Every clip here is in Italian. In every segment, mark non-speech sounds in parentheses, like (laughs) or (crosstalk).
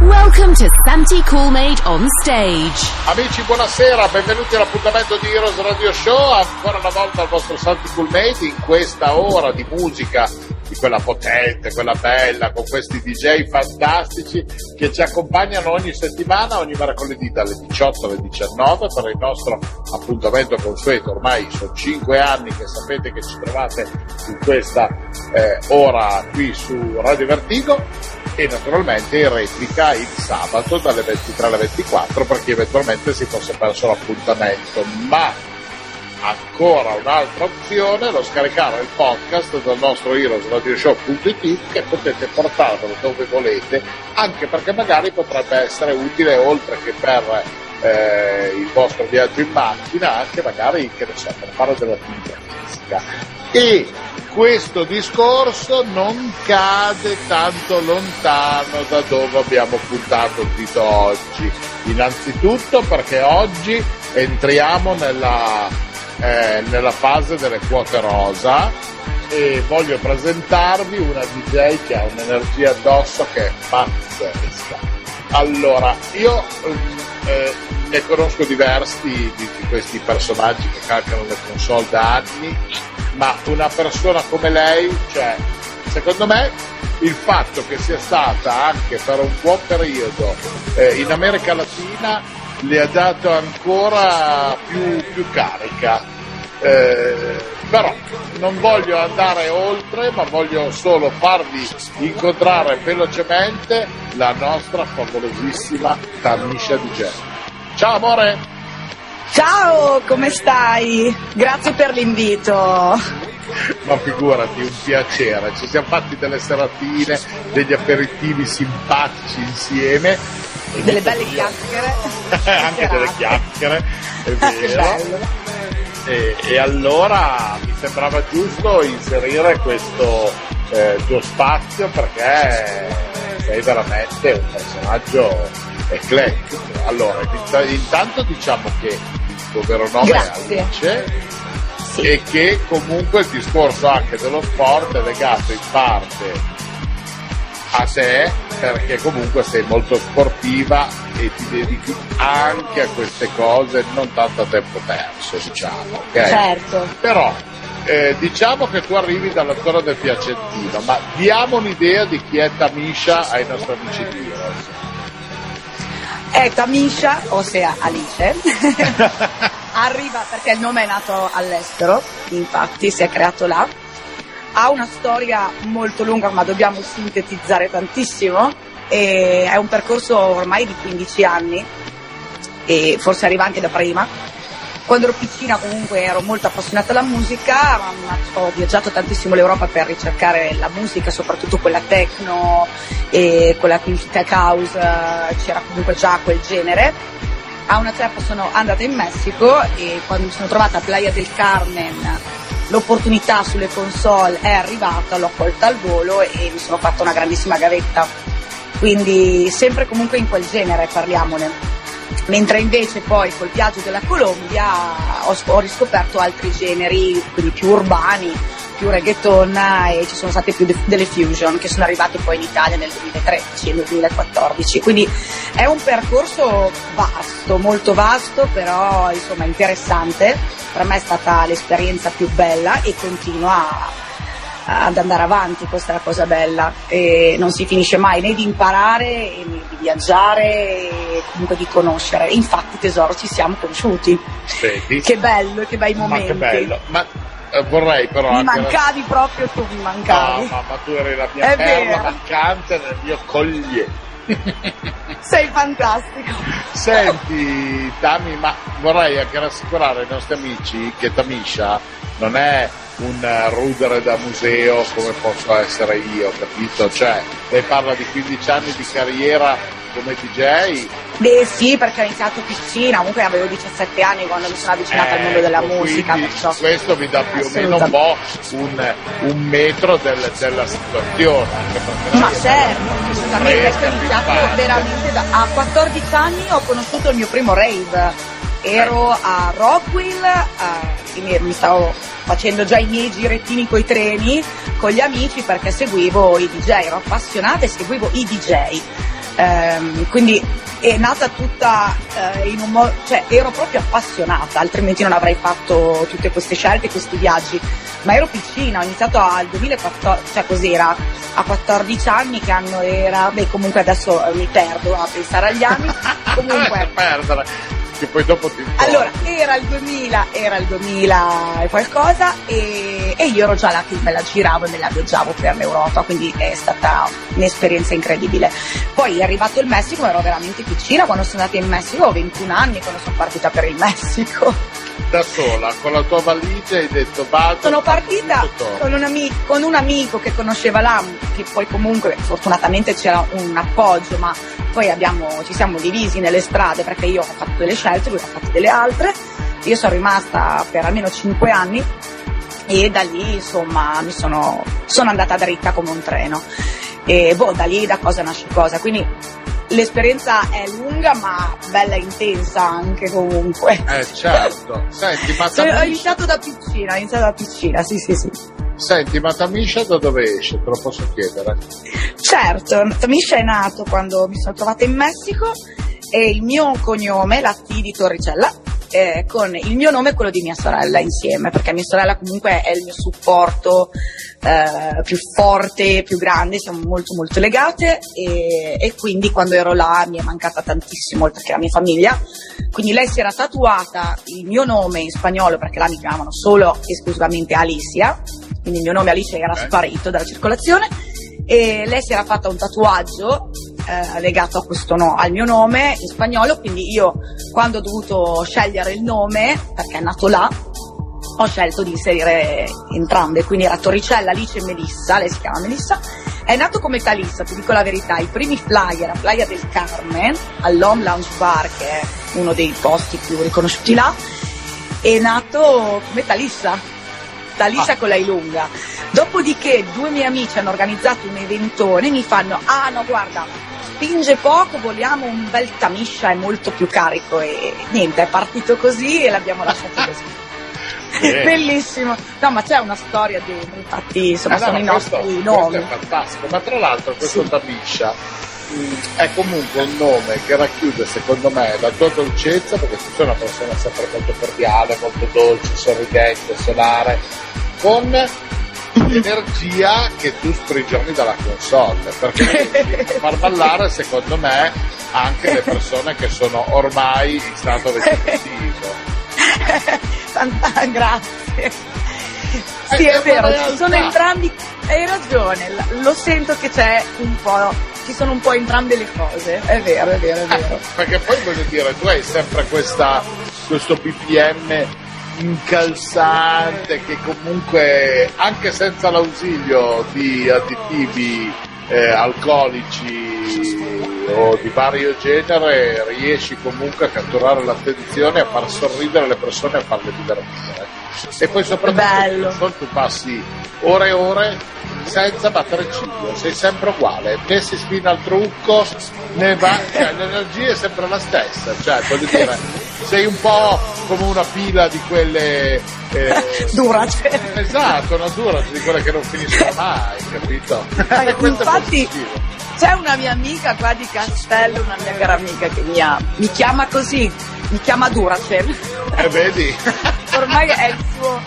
Welcome to Santi Coolmade on stage. Amici, buonasera, benvenuti all'appuntamento di Heroes Radio Show. Ancora una volta al vostro Santi Coolmade in questa ora di musica, quella potente, quella bella, con questi DJ fantastici che ci accompagnano ogni settimana, ogni mercoledì dalle 18 alle 19 per il nostro appuntamento consueto. Ormai sono 5 anni che sapete che ci trovate in questa eh, ora qui su Radio Vertigo e naturalmente in replica il sabato dalle 23 alle 24 perché eventualmente si fosse perso l'appuntamento ma ancora un'altra opzione lo scaricare il podcast dal nostro heroesradioshow.it che potete portarvelo dove volete anche perché magari potrebbe essere utile oltre che per eh, il vostro viaggio in macchina anche magari che ne so per fare dell'attività fisica e questo discorso non cade tanto lontano da dove abbiamo puntato il dito oggi. Innanzitutto perché oggi entriamo nella, eh, nella fase delle quote rosa e voglio presentarvi una DJ che ha un'energia addosso che è pazzesca. Allora, io eh, ne conosco diversi di, di questi personaggi che calcano le console da anni ma una persona come lei, cioè, secondo me il fatto che sia stata anche per un buon periodo eh, in America Latina le ha dato ancora più, più carica. Eh, però non voglio andare oltre, ma voglio solo farvi incontrare velocemente la nostra favolosissima Tamisha DJ. Ciao amore! Ciao, come stai? Grazie per l'invito. Ma figurati, un piacere. Ci siamo fatti delle seratine, degli aperitivi simpatici insieme. Delle belle chiacchiere. (laughs) Anche delle chiacchiere, è (laughs) vero. E, e, allora mi sembrava giusto inserire questo eh, tuo spazio perché sei veramente un personaggio eclettico. Allora, intanto diciamo che tuo vero nome Grazie. è Alice sì. e che comunque il discorso anche dello sport è legato in parte a te perché comunque sei molto sportiva e ti dedichi anche a queste cose non tanto a tempo perso diciamo ok? Certo. Però eh, diciamo che tu arrivi dalla zona del Piacentino, ma diamo un'idea di chi è Tamisha ai nostri amici di Heroes. È Tamisha, ossia Alice, (laughs) arriva perché il nome è nato all'estero, infatti si è creato là. Ha una storia molto lunga, ma dobbiamo sintetizzare tantissimo. È un percorso ormai di 15 anni, e forse arriva anche da prima. Quando ero piccina comunque ero molto appassionata alla musica, ho viaggiato tantissimo l'Europa per ricercare la musica, soprattutto quella techno e quella tech house, c'era comunque già quel genere. A una certa sono andata in Messico e quando mi sono trovata a Playa del Carmen l'opportunità sulle console è arrivata, l'ho colta al volo e mi sono fatta una grandissima gavetta. Quindi sempre comunque in quel genere parliamone. Mentre invece poi col viaggio della Colombia ho, ho riscoperto altri generi, quindi più urbani, più reggaeton e ci sono state più de- delle fusion che sono arrivate poi in Italia nel 2013 e nel 2014, quindi è un percorso vasto, molto vasto, però insomma interessante, per me è stata l'esperienza più bella e continua ad andare avanti, questa è la cosa bella, e non si finisce mai né di imparare né di viaggiare e comunque di conoscere. Infatti tesoro ci siamo conosciuti. Vedi? Che bello, che bei momenti. Ma che bello. Ma eh, vorrei però mi mancavi proprio tu, mi mancavi. No, ma, ma tu eri la mia È perla vero. mancante nel mio collier. (laughs) Sei fantastico. Senti, Tami, ma vorrei anche rassicurare i nostri amici che Tamisha non è un rudere da museo come posso essere io, capito? Cioè, lei parla di 15 anni di carriera come DJ? Beh sì, perché ho iniziato piccina, comunque avevo 17 anni quando mi sono avvicinata eh, al mondo della ecco, musica. Perciò... Questo mi dà più o meno un po' un, un metro del, della situazione. Ma certo, assolutamente, ho iniziato veramente da, a 14 anni ho conosciuto il mio primo rave. Ero a Rockwell, quindi mi stavo facendo già i miei girettini coi treni con gli amici perché seguivo i DJ, ero appassionata e seguivo i DJ ehm, quindi è nata tutta eh, in un modo, cioè ero proprio appassionata, altrimenti non avrei fatto tutte queste scelte, questi viaggi, ma ero piccina, ho iniziato al 2014, cioè cos'era, a 14 anni che anno era, beh comunque adesso mi perdo a pensare agli anni, (laughs) comunque... che poi dopo ti Allora, era il 2000, era il 2000 e qualcosa e, e, io ero già là che me la giravo e me la viaggiavo per l'Europa, quindi è stata un'esperienza incredibile. Poi è arrivato il Messico, ero veramente piccina, quando sono andata in Messico ho 21 anni quando sono partita per il Messico. Da sola, con la tua valigia hai detto vado. Sono partita con un, amico, con un amico che conosceva là, che poi comunque fortunatamente c'era un appoggio, ma poi abbiamo, ci siamo divisi nelle strade perché io ho fatto delle scelte, lui ha fatto delle altre. Io sono rimasta per almeno 5 anni e da lì insomma mi sono, sono andata dritta come un treno. E boh, da lì da cosa nasce cosa. Quindi l'esperienza è lunga ma bella intensa anche comunque. Eh certo. Senti, ma (laughs) Ho iniziato da piccina, ho iniziato da piccina, sì sì sì. Senti, ma Tamisha da dove esce? Te lo posso chiedere? Certo, Tamisha è nato quando mi sono trovata in Messico e il mio cognome, la T di Torricella, eh, con il mio nome e quello di mia sorella insieme, perché mia sorella comunque è il mio supporto eh, più forte, più grande, siamo molto molto legate e, e, quindi quando ero là mi è mancata tantissimo oltre che la mia famiglia. Quindi lei si era tatuata il mio nome in spagnolo perché là mi chiamavano solo esclusivamente Alicia, quindi il mio nome Alice era sparito dalla circolazione e lei si era fatta un tatuaggio eh, legato no, al mio nome in spagnolo, quindi io quando ho dovuto scegliere il nome, perché è nato là, ho scelto di inserire entrambe, quindi era Torricella, Alice e Melissa, lei si chiama Melissa, è nato come Calissa, ti dico la verità, i primi flyer a Playa del Carmen, all'Home Lounge Bar, che è uno dei posti più riconosciuti là, è nato come Talissa, Talissa ah. con la I lunga. Dopodiché due miei amici hanno organizzato un eventone e mi fanno, ah no guarda, spinge poco, vogliamo un bel Tamisha, è molto più carico e niente, è partito così e l'abbiamo lasciato (laughs) così. Eh. Bellissimo, no ma c'è una storia dentro, infatti insomma eh no, sono i nostri questo, nomi. Questo è fantastico, ma tra l'altro questo sì. Tamisha mm, è comunque un nome che racchiude secondo me la tua dolcezza perché tu sei una persona sempre molto cordiale, molto dolce, sorridente, solare, con l'energia che tu sprigioni dalla console, perché (laughs) far ballare secondo me anche le persone che sono ormai in stato vegetativo. (laughs) Grazie. Sì, è vero, ci sono entrambi, hai ragione, lo sento che c'è un po', ci sono un po' entrambe le cose, è vero, è vero, è vero. Eh, perché poi voglio dire, tu hai sempre questa, questo BPM incalzante che comunque anche senza l'ausilio di additivi eh, alcolici o di vario genere riesci comunque a catturare l'attenzione, a far sorridere le persone e a farle divertire. E poi soprattutto tu passi ore e ore senza battere ciglio, sei sempre uguale, né si spina al trucco, né va, cioè, l'energia è sempre la stessa, cioè voglio dire, sei un po' come una pila di quelle eh, Duracell. Esatto, una Duracell di quelle che non finiscono mai, capito? (laughs) Eh, infatti c'è una mia amica qua di Castello, una mia cara amica che mi, ha, mi chiama così, mi chiama Duracell. E eh, vedi? Ormai è il suo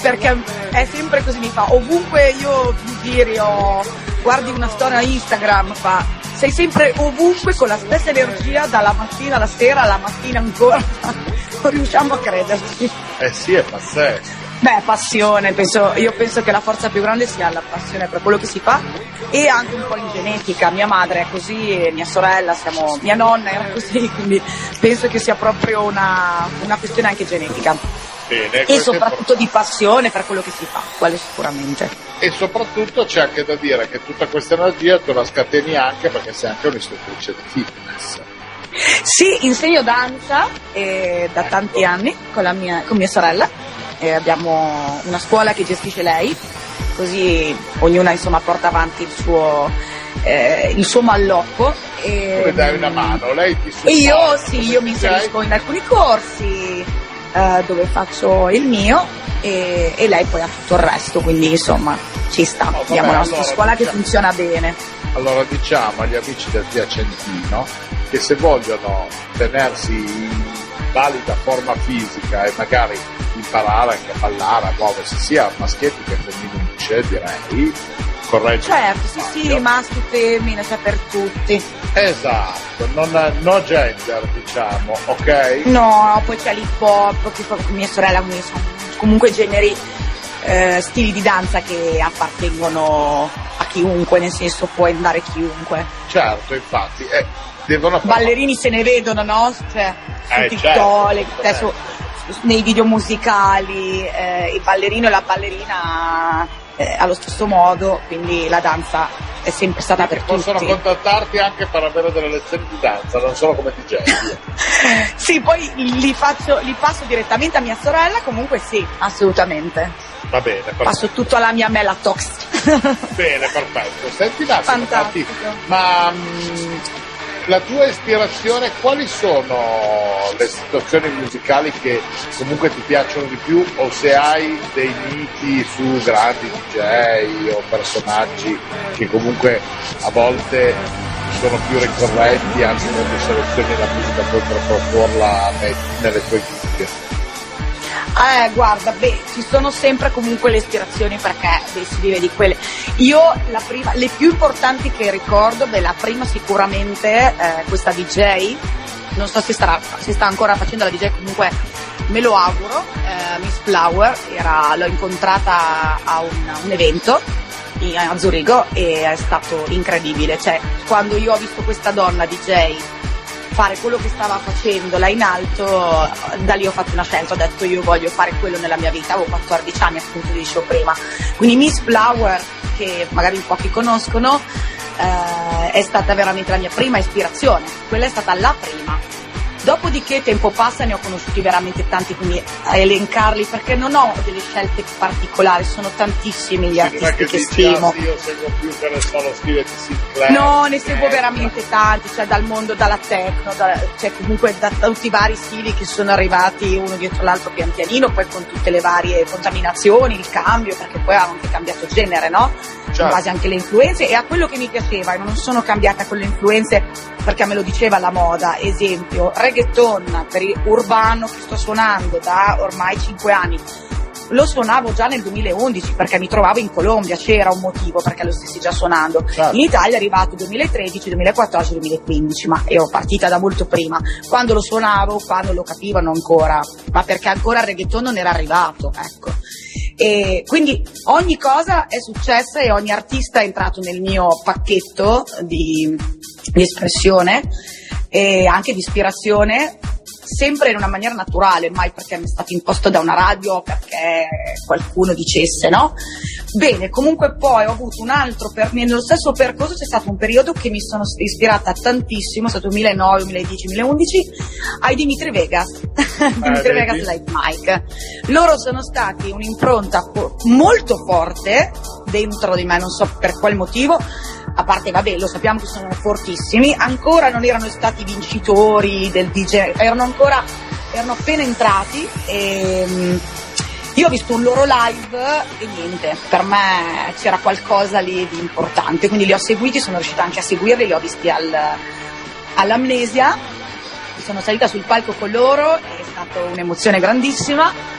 perché è sempre così, mi fa ovunque io giri o guardi una storia Instagram, fa sei sempre ovunque con la stessa energia dalla mattina alla sera, alla mattina ancora, (laughs) non riusciamo a crederci. Eh sì, è pazzesco. Beh, passione, penso, io penso che la forza più grande sia la passione per quello che si fa e anche un po' in genetica. Mia madre è così, mia sorella, siamo, mia nonna era così, (laughs) quindi penso che sia proprio una, una questione anche genetica. Bene, e soprattutto di passione per quello che si fa, quello sicuramente. E soprattutto c'è anche da dire che tutta questa energia tu la scateni anche perché sei anche un'istruttrice di fitness. Sì, insegno danza eh, da ecco. tanti anni con, mia, con mia sorella, eh, abbiamo una scuola che gestisce lei, così ognuna insomma porta avanti il suo, eh, il suo mallocco. E, tu dai una mano, lei ti supporta. Io sì, io mi inserisco in alcuni corsi eh, dove faccio il mio e, e, lei poi ha tutto il resto, quindi insomma ci sta, no, abbiamo la nostra allora, scuola diciamo, che funziona bene. Allora diciamo agli amici del Piacentino che se vogliono tenersi in valida forma fisica e magari imparare anche a ballare, a muoversi sia maschietti che femminucce direi, corretto? Certo, sì, sì, maschi, femmine, c'è per tutti. Esatto, non, no gender diciamo, ok? No, poi c'è l'hip hop, che con mia sorella, quindi sono comunque generi, eh, stili di danza che appartengono a chiunque, nel senso può andare chiunque. Certo, infatti. Eh, devono Ballerini se ne vedono, no? Cioè, su eh, TikTok, certo, adesso, nei video musicali, eh, il ballerino e la ballerina eh, allo stesso modo, quindi la danza è sempre stata per possono tutti. Possono contattarti anche per avere delle lezioni di danza, non solo come DJ. (laughs) sì, poi li, faccio, li passo direttamente a mia sorella, comunque sì, assolutamente. Va bene, perfetto. Passo tutto alla mia mela tox. bene, perfetto. Senti Fantastico. ma mh, mm, la tua ispirazione, quali sono le situazioni musicali che comunque ti piacciono di più o se hai dei miti su grandi DJ o personaggi che comunque a volte sono più ricorrenti anche quando selezioni la musica poi per proporla nelle tue chicche? Eh, guarda, beh, ci sono sempre comunque le ispirazioni perché beh, si vive di quelle. Io la prima, le più importanti che ricordo, beh, la prima sicuramente eh, questa DJ, non so se, starà, se sta ancora facendo la DJ, comunque me lo auguro, eh, Miss Flower, era, l'ho incontrata a un, un evento a Zurigo e è stato incredibile, cioè quando io ho visto questa donna DJ fare quello che stava facendo là in alto, da lì ho fatto una scelta, ho detto io voglio fare quello nella mia vita, avevo 14 anni appunto dicevo prima. Quindi Miss Flower, che magari pochi conoscono, eh, è stata veramente la mia prima ispirazione, quella è stata la prima Dopodiché tempo passa ne ho conosciuti veramente tanti, quindi a elencarli perché non ho delle scelte particolari, sono tantissimi gli artisti che, stimo. Io seguo più che ne sono scrivere Sinclair. No, ne seguo veramente tanti, cioè dal mondo, dalla techno, da, cioè comunque da tutti i vari stili che sono arrivati uno dietro l'altro pian pianino, poi con tutte le varie contaminazioni, il cambio, perché poi hanno anche cambiato genere, no? Certo. In base anche alle influenze e a quello che mi piaceva, e non sono cambiata con le influenze perché me lo diceva la moda, esempio, reggaeton per il urbano che sto suonando da ormai 5 anni. Lo suonavo già nel 2011 perché mi trovavo in Colombia, c'era un motivo perché lo stessi già suonando. Certo. In Italia è arrivato 2013, 2014, 2015, ma ero partita da molto prima. Quando lo suonavo, quando lo capivano ancora, ma perché ancora il reggaeton non era arrivato, ecco. E quindi ogni cosa è successa e ogni artista è entrato nel mio pacchetto di, di espressione e anche di ispirazione sempre in una maniera naturale, mai perché mi è stato imposto da una radio, perché qualcuno dicesse, no? Bene, comunque poi ho avuto un altro, per, nello stesso percorso c'è stato un periodo che mi sono ispirata tantissimo, è stato 2009, 2010, 2011, ai Dimitri Vegas, (laughs) Dimitri Vegas Live Mike. Loro sono stati un'impronta molto forte dentro di me, non so per quale motivo, a parte vabbè lo sappiamo che sono fortissimi, ancora non erano stati vincitori del DJ, erano ancora, erano appena entrati e um, io ho visto un loro live e niente, per me c'era qualcosa lì di importante, quindi li ho seguiti, sono riuscita anche a seguirli, li ho visti al, all'amnesia, sono salita sul palco con loro, è stata un'emozione grandissima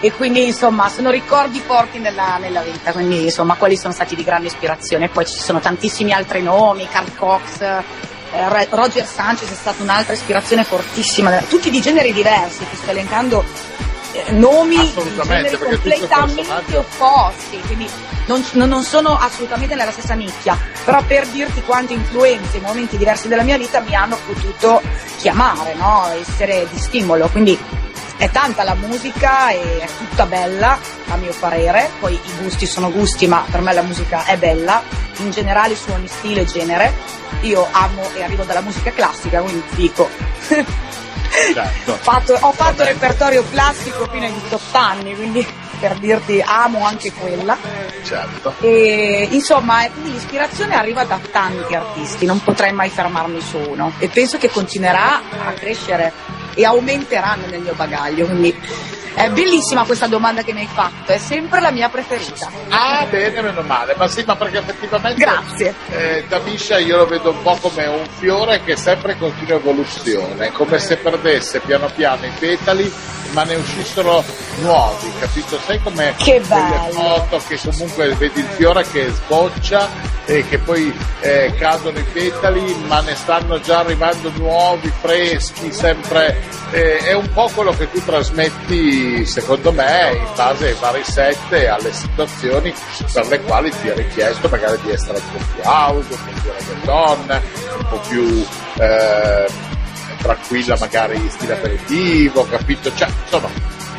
e quindi insomma sono ricordi forti nella, nella, vita, quindi insomma quelli sono stati di grande ispirazione. Poi ci sono tantissimi altri nomi, Carl Cox, eh, Roger Sanchez è stata un'altra ispirazione fortissima, tutti di generi diversi, ti sto elencando nomi completamente opposti, quindi non, non, sono assolutamente nella stessa nicchia, però per dirti quante influenze in momenti diversi della mia vita mi hanno potuto chiamare, no? essere di stimolo, quindi è tanta la musica e è tutta bella, a mio parere, poi i gusti sono gusti, ma per me la musica è bella, in generale suoni, stile, genere. Io amo e arrivo dalla musica classica, quindi dico. (laughs) Certo. (laughs) fatto, ho fatto repertorio classico fino ai 18 anni, quindi per dirti amo anche quella. Certo. E insomma, l'ispirazione arriva da tanti artisti, non potrei mai fermarmi su uno e penso che continuerà a crescere e aumenteranno nel mio bagaglio, quindi è bellissima questa domanda che mi hai fatto, è sempre la mia preferita. Ah, bene, meno male, ma sì, ma perché effettivamente Grazie. Eh, Tamisha io lo vedo un po' come un fiore che è sempre in continua evoluzione, come se perdesse piano piano i petali ma ne uscissero nuovi, capito? Sai come che quelle foto che comunque vedi il fiore che sboccia e che poi eh, cadono i petali, ma ne stanno già arrivando nuovi, freschi, sempre. Eh, è un po' quello che tu trasmetti, secondo me, in base ai vari set e alle situazioni per le quali ti è richiesto magari di essere un po' più audio, un po' più reggaeton, un po' più. Eh, tranquilla magari stile aperitivo, capito? Cioè, insomma,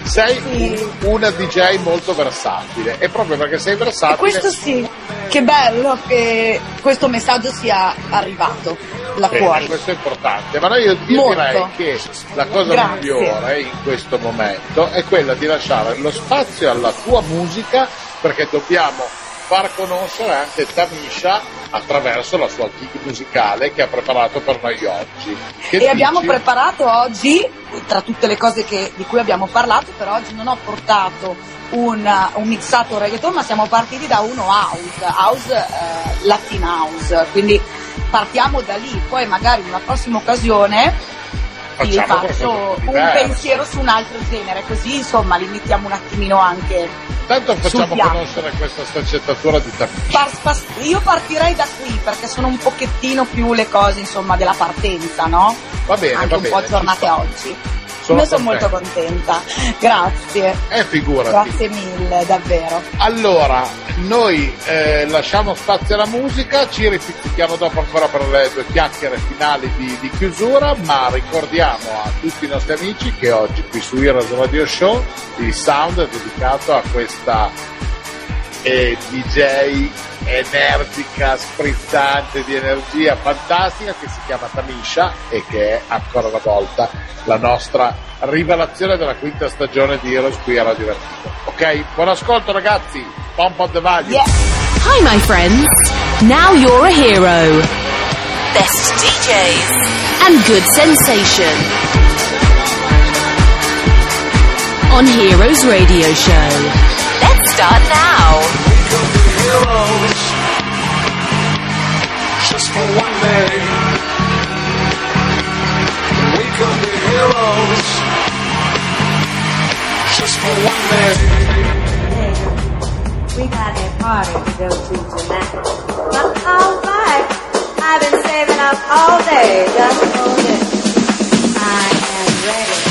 sei sì. una DJ molto versatile e proprio perché sei versatile... E questo sì, che bello che questo messaggio sia arrivato là Bene, fuori. Questo è importante, ma io, io direi che la cosa Grazie. migliore in questo momento è quella di lasciare lo spazio alla tua musica perché dobbiamo far conoscere anche Tamisha attraverso la sua gig musicale che ha preparato per noi oggi. Che e dici? abbiamo preparato oggi, tra tutte le cose che, di cui abbiamo parlato, per oggi non ho portato un, un, mixato reggaeton, ma siamo partiti da uno house, house eh, latin house, quindi partiamo da lì, poi magari in una prossima occasione ti faccio un pensiero su un altro genere, così insomma limitiamo un attimino anche Intanto facciamo conoscere questa sfaccettatura di tappeto. io partirei da qui perché sono un pochettino più le cose insomma della partenza, no? Va bene, Anche va un bene, po' aggiornate oggi. Sono, sono molto contenta, grazie. Eh, figurati. Grazie mille, davvero. Allora, noi eh, lasciamo spazio alla musica, ci ripetiamo dopo ancora per le due chiacchiere finali di, di, chiusura, ma ricordiamo a tutti i nostri amici che oggi qui su Heroes Radio Show il sound è dedicato a questa eh, DJ energica, sprizzante di energia fantastica che si chiama Tamisha e che è ancora una volta la nostra rivelazione della quinta stagione di Heroes qui a Radio Vertigo. Ok? Buon ascolto ragazzi, pump up the. Yeah. Hi my friends, now you're a hero. Best DJs and good sensation. On Heroes Radio Show. Let's start now. just for one day. We could be heroes just for one day. We got a party to go to tonight. But alright, I've been saving up all day just for this. I am ready.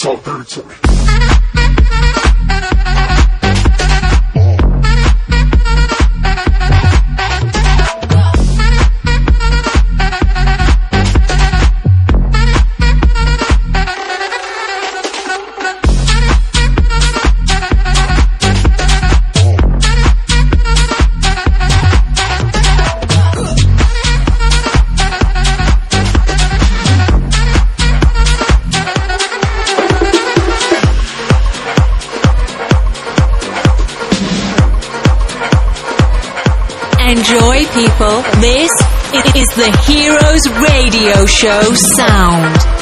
talk dirty to me. This is the Heroes Radio Show sound.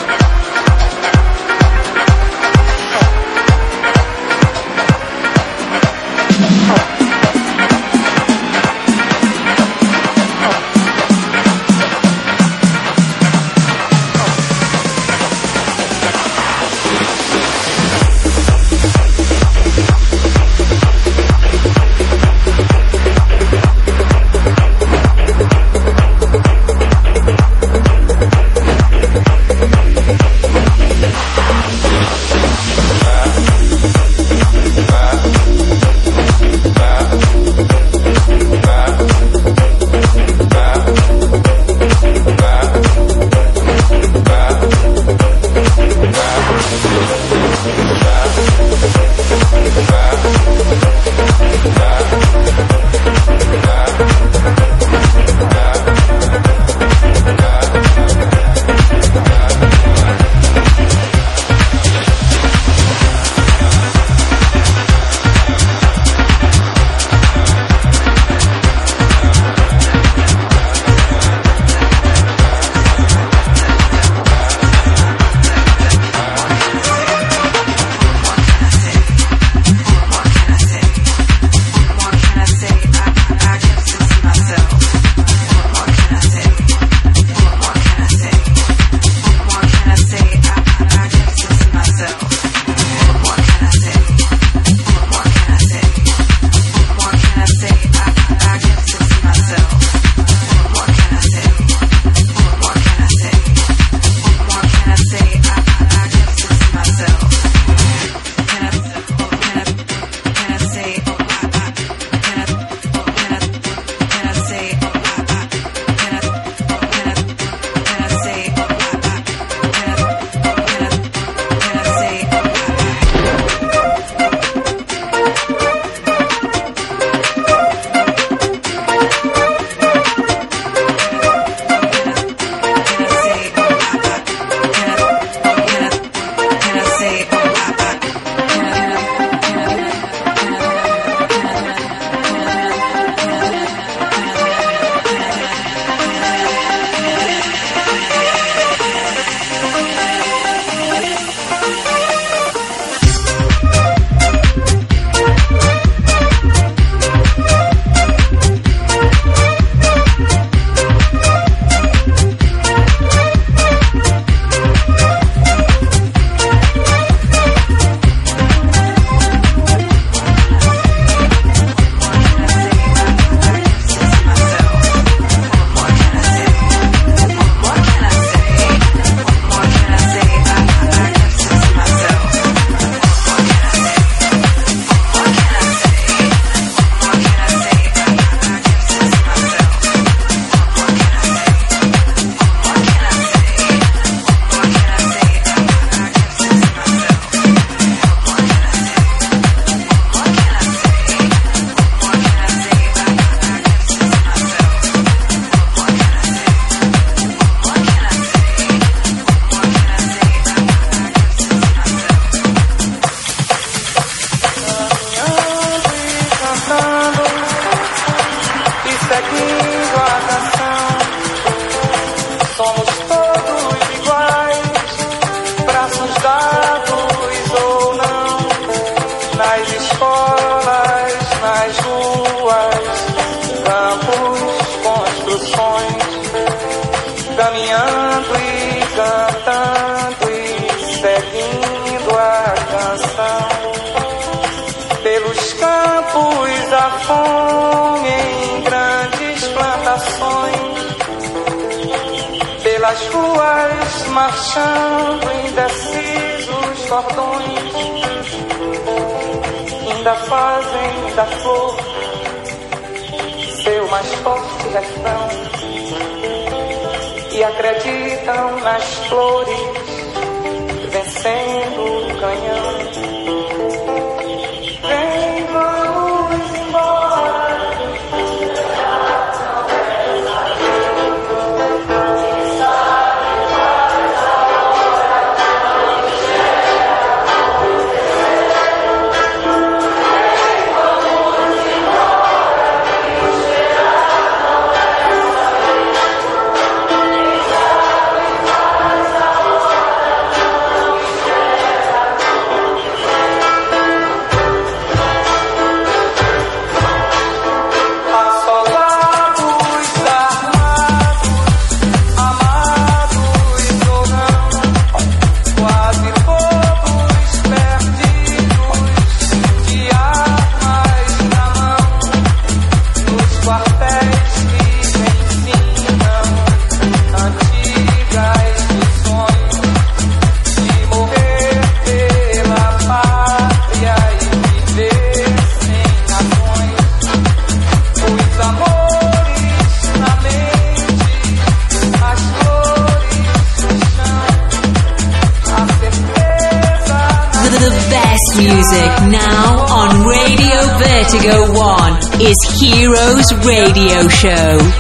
Radio Show.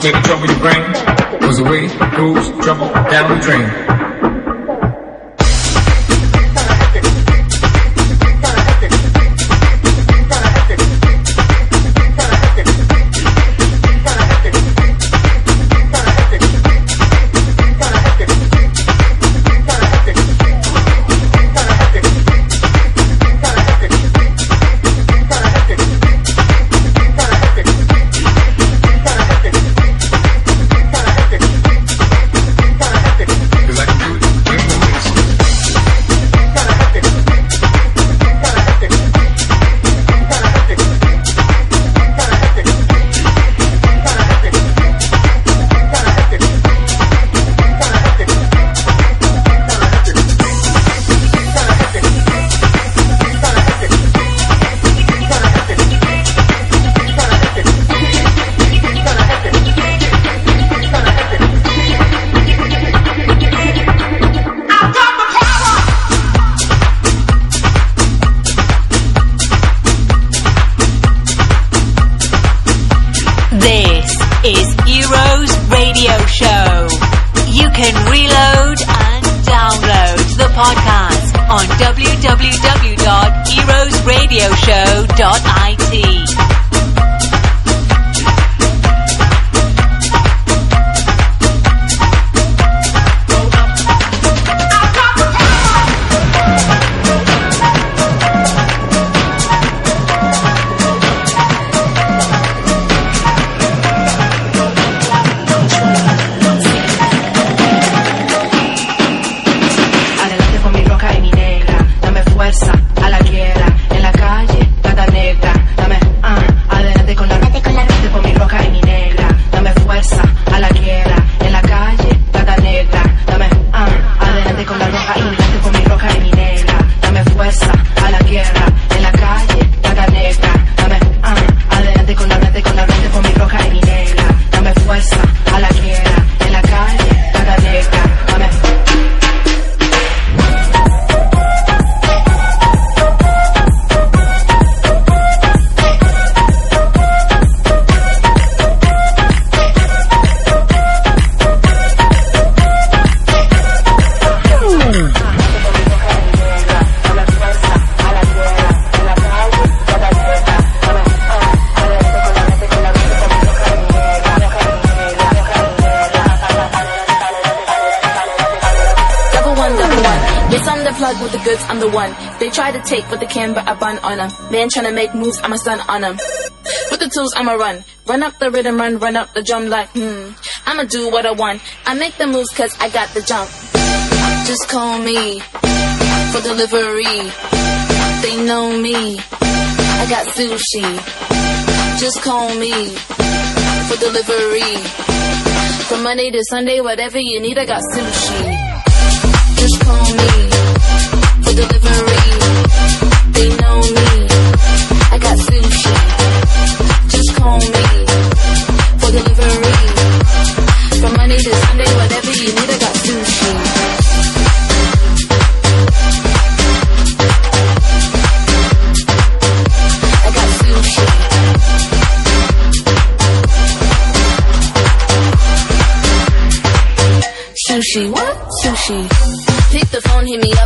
trumpet, trumpet. one. They try to take what the can, but I bun on them. Man trying to make moves, I'm a stun on them. With the tools, I'ma run. Run up the rhythm, run, run up the drum like, hmm. I'ma do what I want. I make the moves cause I got the jump. Just call me for delivery. They know me. I got sushi. Just call me for delivery. From Monday to Sunday, whatever you need, I got sushi. Just call me delivery. They know me. I got sushi. Just call me for delivery. From Monday to Sunday, whatever you need, I got sushi. sushi. What? Sushi. Pick the phone, hit me up.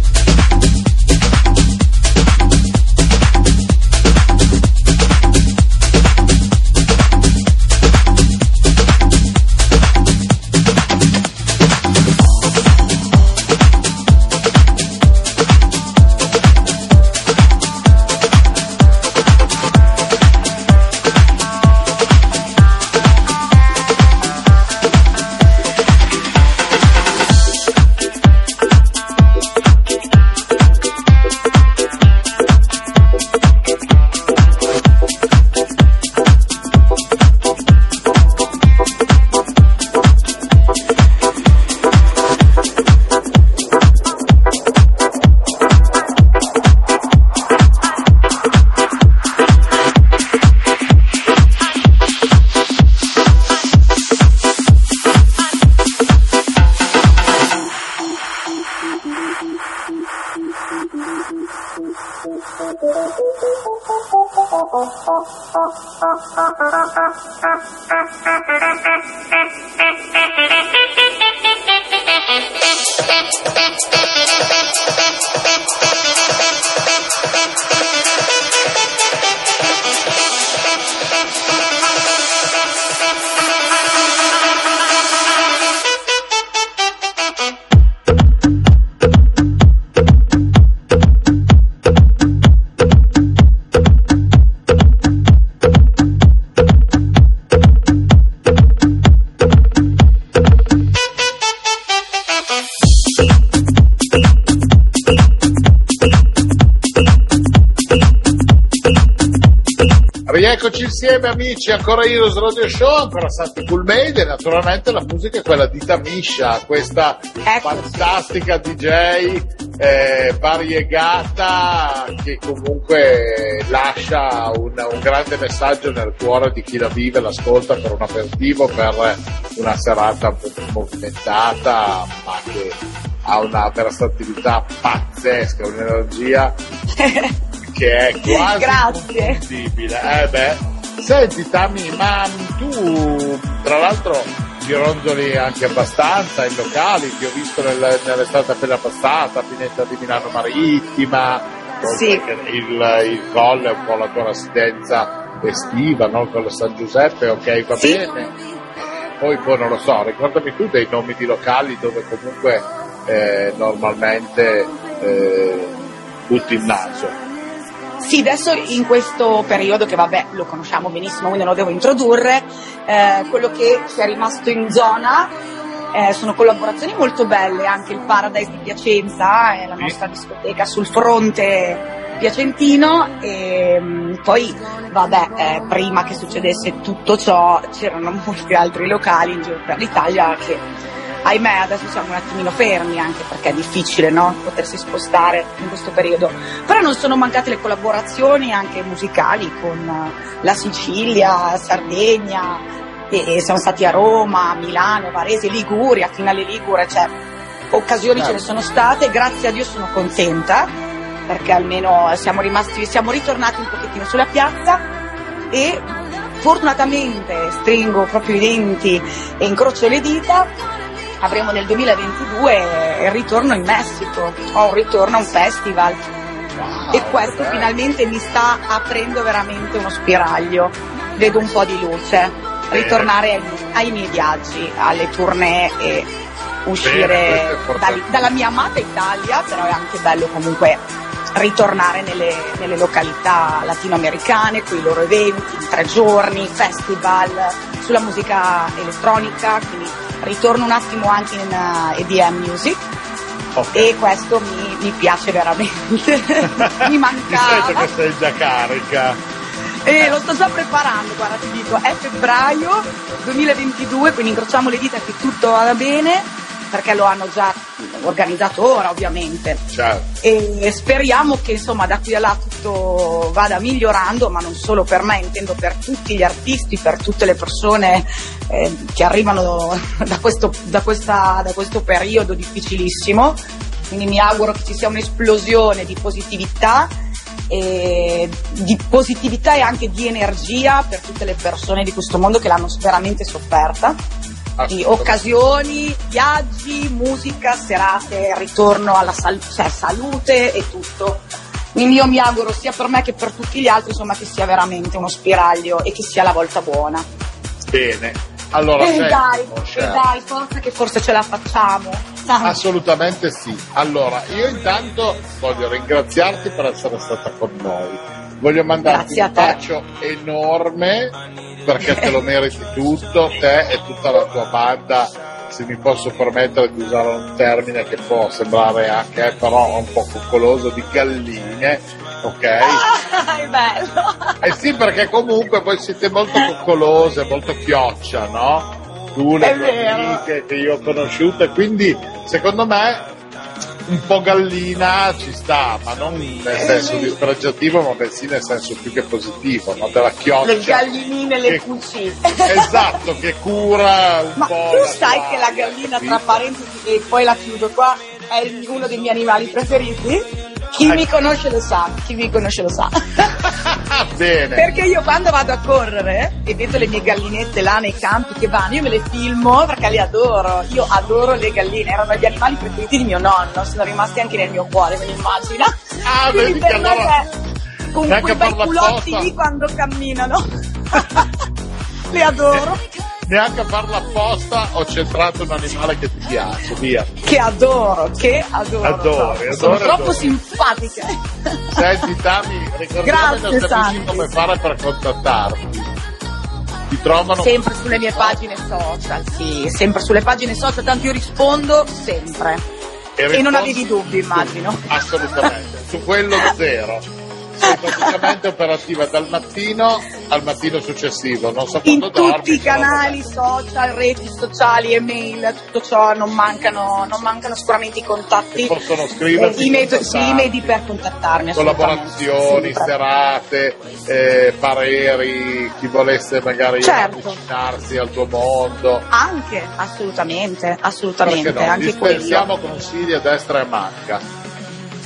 Rieccoci insieme amici, ancora Heroes Radio Show, ancora Santi Cool Made e naturalmente la musica è quella di Tamisha, questa Eccoci. fantastica DJ eh, variegata che comunque lascia un, un grande messaggio nel cuore di chi la vive, l'ascolta per un aperitivo, per una serata movimentata ma che ha una versatilità pazzesca, un'energia (laughs) che è (laughs) quasi Grazie. impossibile. Eh beh. Senti Tami, ma tu tra l'altro gironzoli anche abbastanza in locali, ti ho visto nel- nell'estate appena passata, Pineta di Milano Marittima, Sì. il, il Colle è un po' la tua residenza estiva, no? Con San Giuseppe, ok, va Sì. bene. Poi, poi non lo so, ricordami tu dei nomi di locali dove comunque eh, normalmente eh, butti il naso. Sì, adesso in questo periodo, che vabbè lo conosciamo benissimo, quindi non lo devo introdurre, eh, quello che ci è rimasto in zona eh, sono collaborazioni molto belle, anche il Paradise di Piacenza, è la Sì. nostra discoteca sul fronte piacentino e mm, poi vabbè eh, prima che succedesse tutto ciò c'erano (laughs) molti altri locali in giro per l'Italia che ahimè adesso siamo un attimino fermi anche perché è difficile no? potersi spostare in questo periodo però non sono mancate le collaborazioni anche musicali con eh, la Sicilia, Sardegna e, e siamo stati a Roma, Milano, Varese, Liguria, Finale Ligure, cioè occasioni ce ne sono state, grazie a Dio sono contenta perché almeno siamo rimasti, siamo ritornati un pochettino sulla piazza e fortunatamente stringo proprio i denti e incrocio le dita avremo nel 2022 il ritorno in Messico, ho un ritorno a un festival Wow, e questo bello. finalmente mi sta aprendo veramente uno spiraglio, vedo un po' di luce, ritornare ai, ai miei viaggi, alle tournée e Bene, uscire importante. dal- dalla mia amata Italia, però è anche bello comunque ritornare nelle, nelle località latinoamericane, con i loro eventi, in tre giorni, festival, sulla musica elettronica, quindi ritorno un attimo anche in eh, EDM music Ok. e questo mi, mi piace veramente, (laughs) mi mancava che sei già carica. e lo sto già preparando, guarda ti dico, è febbraio 2022, quindi incrociamo le dita che tutto vada bene perché lo hanno già organizzato ora ovviamente Certo. e speriamo che insomma da qui a là tutto vada migliorando, ma non solo per me, intendo per tutti gli artisti, per tutte le persone eh, che arrivano da questo, da, questa- da questo periodo difficilissimo. Quindi mi auguro che ci sia un'esplosione di positività di positività e anche di energia per tutte le persone di questo mondo che l'hanno veramente sofferta. Di occasioni, viaggi, musica, serate, ritorno alla sal- cioè, salute e tutto. Quindi io mi auguro sia per me che per tutti gli altri insomma, che sia veramente uno spiraglio e che sia la volta buona. Bene. Allora, e dai, e dai, forza che forse ce la facciamo. Assolutamente sì. Allora, io intanto voglio ringraziarti per essere stata con noi. Voglio mandarti un bacio enorme perché te lo meriti tutto, te e tutta la tua banda, se mi posso permettere di usare un termine che può sembrare anche però un po' coccoloso, di galline, ok? Ah, è bello. Eh sì, perché comunque voi siete molto coccolose, molto chioccia, no? Tu, le È tue vero. amiche che io ho conosciuto, e quindi secondo me un po' gallina ci sta, ma non nel senso dispregiativo, ma bensì nel senso più che positivo, no? Della chioccia. Le gallinine, le Che- cucine. Esatto, che cura un Ma po'. tu la sai che la gallina, tra parentesi, e poi la chiudo qua, è uno dei miei animali preferiti? Chi Ecco. mi conosce lo sa, chi mi conosce lo sa. (laughs) Bene. Perché io quando vado a correre e vedo le mie gallinette là nei campi che vanno, io me le filmo perché le adoro. Io adoro le galline, erano gli animali preferiti di mio nonno, sono rimasti anche nel mio cuore, me li immagina. Ah, Quindi per me allora- con quei bei culotti lì quando camminano. (laughs) le adoro. (laughs) Neanche a farla apposta ho centrato un animale che ti piace, via. Che adoro, che adoro. Adori, Sono adori, troppo adori. simpatiche. Senti Tami, ricordiamo Grazie, come fare per contattarti. Ti trovano Sempre sulle mie pagine social, sì, sempre sulle pagine social, tanto io rispondo sempre. E non rispondi- avevi dubbi, immagino. Assolutamente, su quello zero. (laughs) Sei praticamente operativa dal mattino al mattino successivo, non so In quando dormi. tutti i canali social, reti sociali, email, tutto ciò non mancano, non mancano sicuramente i contatti. Possono scriverti, Eh, i, metodi, sì, medi per contattarmi. collaborazioni, serate, eh, pareri, chi volesse magari Certo. avvicinarsi al tuo mondo. Anche, assolutamente, Perché assolutamente, no? anche quello. Dispensiamo consigli a destra e a manca.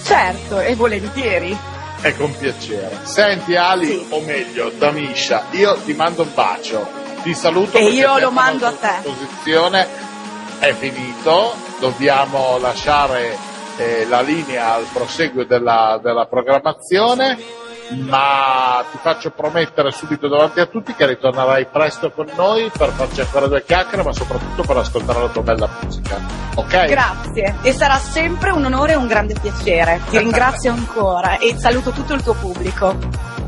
Certo, e volentieri. E con piacere. Senti Ali, Sì. o meglio, Tamisha, io ti mando un bacio, ti saluto E io lo mando a te. disposizione è finito, dobbiamo lasciare eh, la linea al proseguo della, della programmazione, ma ti faccio promettere subito davanti a tutti che ritornerai presto con noi per farci ancora due chiacchiere, ma soprattutto per ascoltare la tua bella musica. Ok? Grazie, e sarà sempre un onore e un grande piacere. Ti ringrazio (laughs) ancora e saluto tutto il tuo pubblico.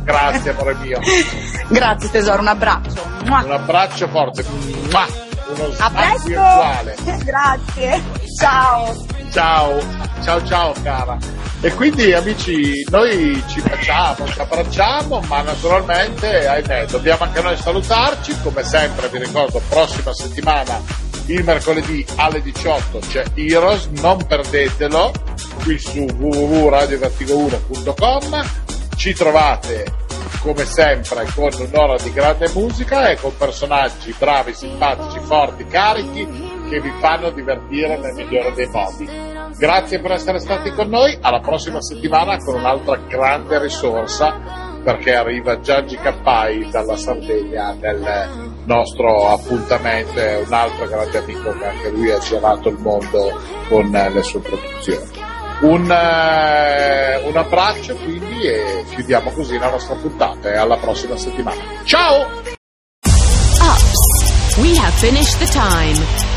Grazie amore mio. (laughs) Grazie tesoro, un abbraccio. Mua. Un abbraccio forte. Mua! Uno A presto! virtuale. (laughs) Grazie, ciao. Ciao, ciao ciao cara. E quindi amici, noi ci facciamo, ci abbracciamo, ma naturalmente, ahimè, dobbiamo anche noi salutarci, come sempre vi ricordo, prossima settimana, il mercoledì alle 18 c'è Heroes, non perdetelo, qui su www.radiovertigo1.com, ci trovate come sempre con un'ora di grande musica e con personaggi bravi, simpatici, forti, carichi che vi fanno divertire nel migliore dei modi. Grazie per essere stati con noi, alla prossima settimana con un'altra grande risorsa perché arriva Giangi Cappai dalla Sardegna nel nostro appuntamento, un altro grande amico che anche lui ha girato il mondo con le sue produzioni. Un, eh, un abbraccio quindi e chiudiamo così la nostra puntata e alla prossima settimana. Ciao! Ups. We have finished the time.